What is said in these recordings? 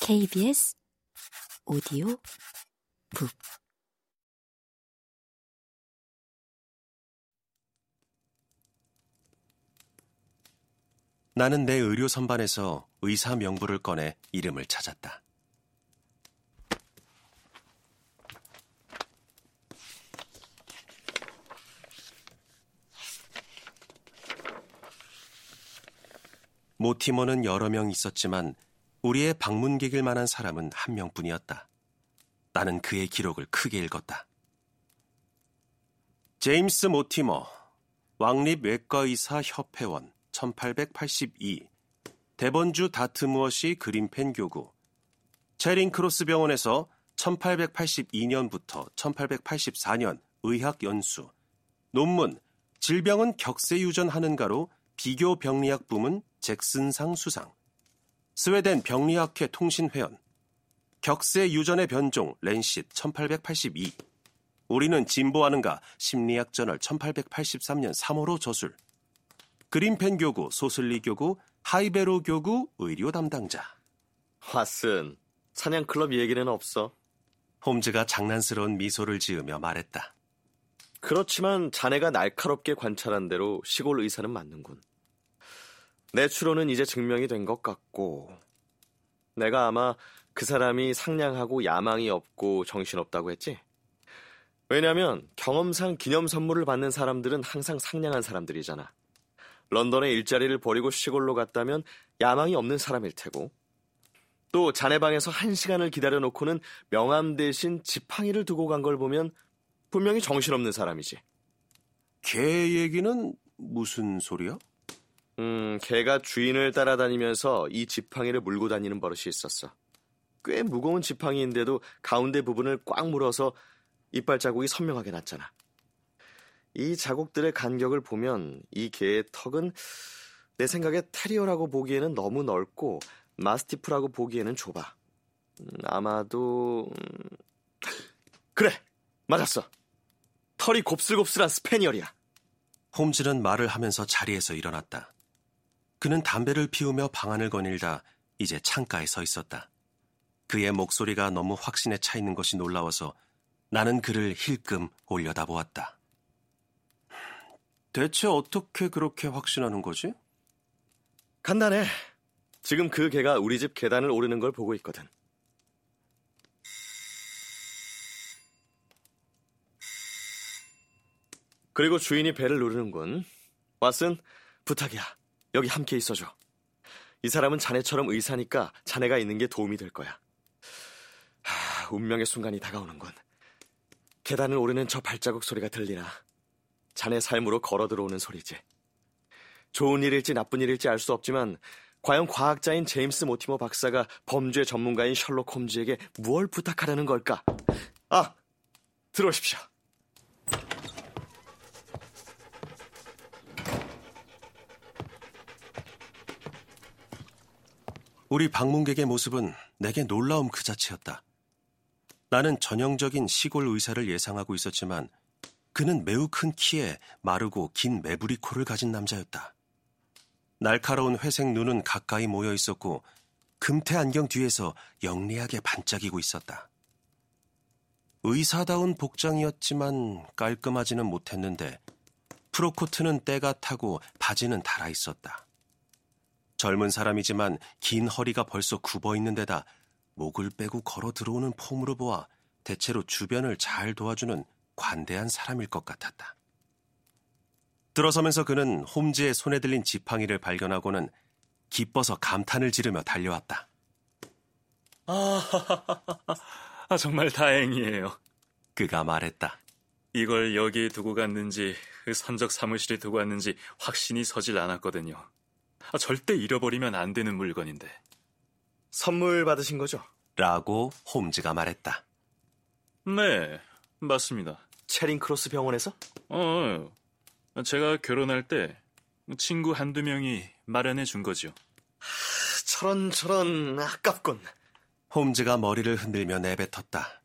KBS 오디오 북 나는 내 의료 선반에서 의사 명부를 꺼내 이름을 찾았다. 모티머는 여러 명 있었지만 우리의 방문객일 만한 사람은 한 명뿐이었다. 나는 그의 기록을 크게 읽었다. 제임스 모티머, 왕립 외과의사 협회원, 1882, 데번주 다트무어시 그린펜 교구, 체링 크로스 병원에서 1882년부터 1884년 의학 연수, 논문, 질병은 격세 유전하는가로 비교 병리학 부문 잭슨상 수상, 스웨덴 병리학회 통신회원, 격세 유전의 변종 렌싯 1882, 우리는 진보하는가 심리학 저널 1883년 3호로 저술, 그린펜 교구, 소슬리 교구, 하이베로 교구 의료 담당자. 왓슨, 사냥클럽 얘기는 없어. 홈즈가 장난스러운 미소를 지으며 말했다. 그렇지만 자네가 날카롭게 관찰한 대로 시골 의사는 맞는군. 내 추론은 이제 증명이 된 것 같고, 내가 아마 그 사람이 상냥하고 야망이 없고 정신없다고 했지? 왜냐면 경험상 기념 선물을 받는 사람들은 항상 상냥한 사람들이잖아. 런던에 일자리를 버리고 시골로 갔다면 야망이 없는 사람일 테고, 또 자네 방에서 한 시간을 기다려놓고는 명함 대신 지팡이를 두고 간 걸 보면 분명히 정신없는 사람이지. 개 얘기는 무슨 소리야? 음, 개가 주인을 따라다니면서 이 지팡이를 물고 다니는 버릇이 있었어. 꽤 무거운 지팡이인데도 가운데 부분을 꽉 물어서 이빨 자국이 선명하게 났잖아. 이 자국들의 간격을 보면 이 개의 턱은 내 생각에 테리어라고 보기에는 너무 넓고 마스티프라고 보기에는 좁아. 음, 아마도 음... 그래 맞았어. 털이 곱슬곱슬한 스페니얼이야. 홈즈는 말을 하면서 자리에서 일어났다. 그는 담배를 피우며 방안을 거닐다 이제 창가에 서 있었다. 그의 목소리가 너무 확신에 차 있는 것이 놀라워서 나는 그를 힐끔 올려다 보았다. 대체 어떻게 그렇게 확신하는 거지? 간단해. 지금 그 개가 우리 집 계단을 오르는 걸 보고 있거든. 그리고 주인이 배를 누르는군. 왓슨, 부탁이야. 여기 함께 있어줘. 이 사람은 자네처럼 의사니까 자네가 있는 게 도움이 될 거야. 하, 운명의 순간이 다가오는군. 계단을 오르는 저 발자국 소리가 들리나. 자네 삶으로 걸어 들어오는 소리지. 좋은 일일지 나쁜 일일지 알 수 없지만 과연 과학자인 제임스 모티머 박사가 범죄 전문가인 셜록 홈즈에게 무엇을 부탁하려는 걸까? 아, 들어오십시오. 우리 방문객의 모습은 내게 놀라움 그 자체였다. 나는 전형적인 시골 의사를 예상하고 있었지만 그는 매우 큰 키에 마르고 긴 매부리 코를 가진 남자였다. 날카로운 회색 눈은 가까이 모여 있었고 금태 안경 뒤에서 영리하게 반짝이고 있었다. 의사다운 복장이었지만 깔끔하지는 못했는데 프로코트는 때가 타고 바지는 달아 있었다. 젊은 사람이지만 긴 허리가 벌써 굽어 있는 데다 목을 빼고 걸어 들어오는 폼으로 보아 대체로 주변을 잘 도와주는 관대한 사람일 것 같았다. 들어서면서 그는 홈즈의 손에 들린 지팡이를 발견하고는 기뻐서 감탄을 지르며 달려왔다. 아, 아 정말 다행이에요. 그가 말했다. 이걸 여기에 두고 갔는지 그 선적 사무실에 두고 갔는지 확신이 서질 않았거든요. 아, 절대 잃어버리면 안 되는 물건인데. 선물 받으신 거죠? 라고 홈즈가 말했다. 네, 맞습니다. 체링크로스 병원에서? 어, 제가 결혼할 때 친구 한두 명이 마련해 준 거죠. 저런 저런 아깝군. 홈즈가 머리를 흔들며 내뱉었다.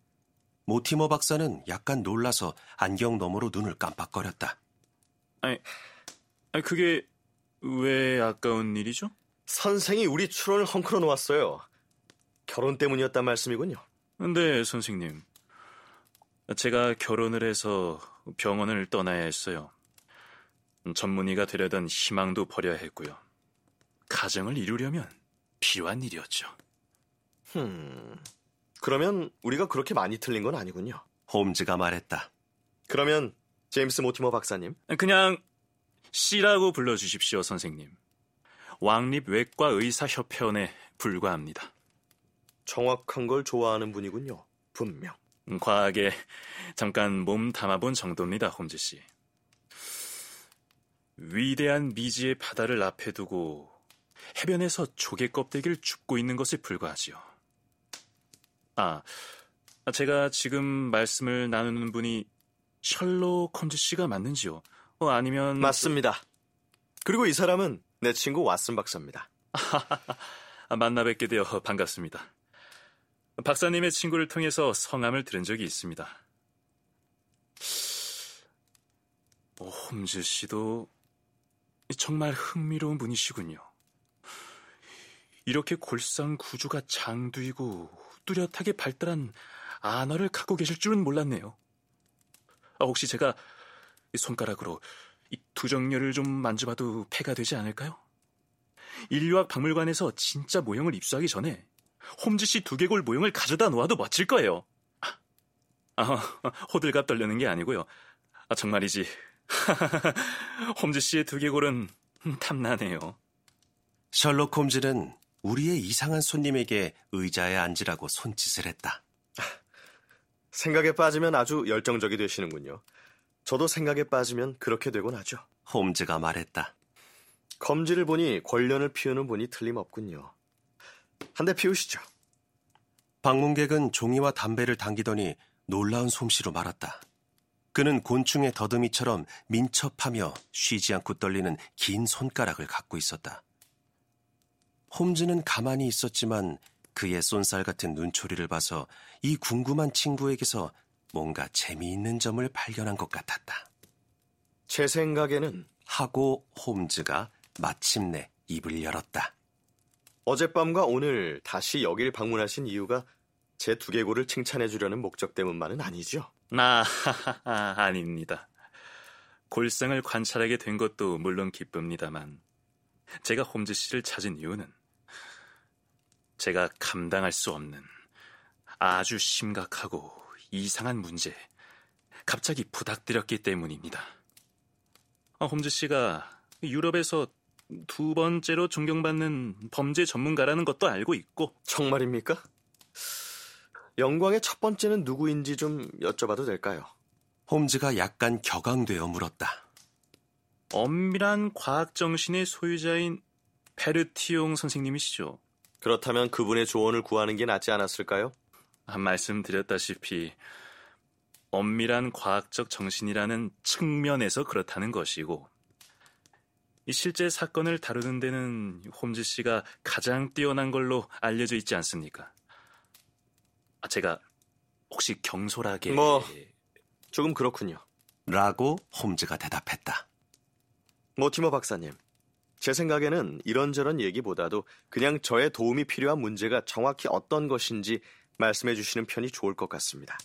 모티머 박사는 약간 놀라서 안경 너머로 눈을 깜빡거렸다. 아니, 아니 그게 왜 아까운 일이죠? 선생이 우리 추론을 헝클어 놓았어요. 결혼 때문이었단 말씀이군요. 근데 선생님, 제가 결혼을 해서 병원을 떠나야 했어요. 전문의가 되려던 희망도 버려야 했고요. 가정을 이루려면 필요한 일이었죠. 흠. 그러면 우리가 그렇게 많이 틀린 건 아니군요. 홈즈가 말했다. 그러면 제임스 모티머 박사님, 그냥 C라고 불러주십시오, 선생님. 왕립 외과 의사 협회원에 불과합니다. 정확한 걸 좋아하는 분이군요. 분명. 음, 과하게 잠깐 몸 담아본 정도입니다, 홈즈 씨. 위대한 미지의 바다를 앞에 두고 해변에서 조개 껍데기를 줍고 있는 것에 불과하지요. 아, 제가 지금 말씀을 나누는 분이 셜록 홈즈 씨가 맞는지요? 어, 아니면 맞습니다. 그리고 이 사람은 내 친구 왓슨 박사입니다. 아, 만나 뵙게 되어 반갑습니다. 박사님의 친구를 통해서 성함을 들은 적이 있습니다. 어, 홈즈 씨도 정말 흥미로운 분이시군요. 이렇게 골상 구조가 장두이고 뚜렷하게 발달한 안화를 갖고 계실 줄은 몰랐네요. 아, 혹시 제가 이 손가락으로 이 두정렬을 좀 만져봐도 폐가 되지 않을까요? 인류학 박물관에서 진짜 모형을 입수하기 전에 홈즈 씨 두개골 모형을 가져다 놓아도 멋질 거예요. 아, 호들갑 떨려는 게 아니고요. 아, 정말이지. 홈즈 씨의 두개골은 탐나네요. 셜록 홈즈는 우리의 이상한 손님에게 의자에 앉으라고 손짓을 했다. 생각에 빠지면 아주 열정적이 되시는군요. 저도 생각에 빠지면 그렇게 되곤 하죠. 홈즈가 말했다. 검지를 보니 권련을 피우는 분이 틀림없군요. 한 대 피우시죠. 방문객은 종이와 담배를 당기더니 놀라운 솜씨로 말았다. 그는 곤충의 더듬이처럼 민첩하며 쉬지 않고 떨리는 긴 손가락을 갖고 있었다. 홈즈는 가만히 있었지만 그의 쏜살 같은 눈초리를 봐서 이 궁금한 친구에게서 뭔가 재미있는 점을 발견한 것 같았다. 제 생각에는 하고 홈즈가 마침내 입을 열었다. 어젯밤과 오늘 다시 여길 방문하신 이유가 제 두개골을 칭찬해 주려는 목적 때문만은 아니죠. 아, 아닙니다. 골상을 관찰하게 된 것도 물론 기쁩니다만, 제가 홈즈 씨를 찾은 이유는 제가 감당할 수 없는 아주 심각하고 이상한 문제, 갑자기 부닥들였기 때문입니다. 아, 홈즈 씨가 유럽에서 두 번째로 존경받는 범죄 전문가라는 것도 알고 있고, 정말입니까? 영광의 첫 번째는 누구인지 좀 여쭤봐도 될까요? 홈즈가 약간 격앙되어 물었다. 엄밀한 과학 정신의 소유자인 페르티용 선생님이시죠. 그렇다면 그분의 조언을 구하는 게 낫지 않았을까요? 한 말씀드렸다시피 엄밀한 과학적 정신이라는 측면에서 그렇다는 것이고 이 실제 사건을 다루는 데는 홈즈 씨가 가장 뛰어난 걸로 알려져 있지 않습니까? 아, 제가 혹시 경솔하게 뭐. 조금 그렇군요. 라고 홈즈가 대답했다. 모티머 박사님, 제 생각에는 이런저런 얘기보다도 그냥 저의 도움이 필요한 문제가 정확히 어떤 것인지 말씀해 주시는 편이 좋을 것 같습니다.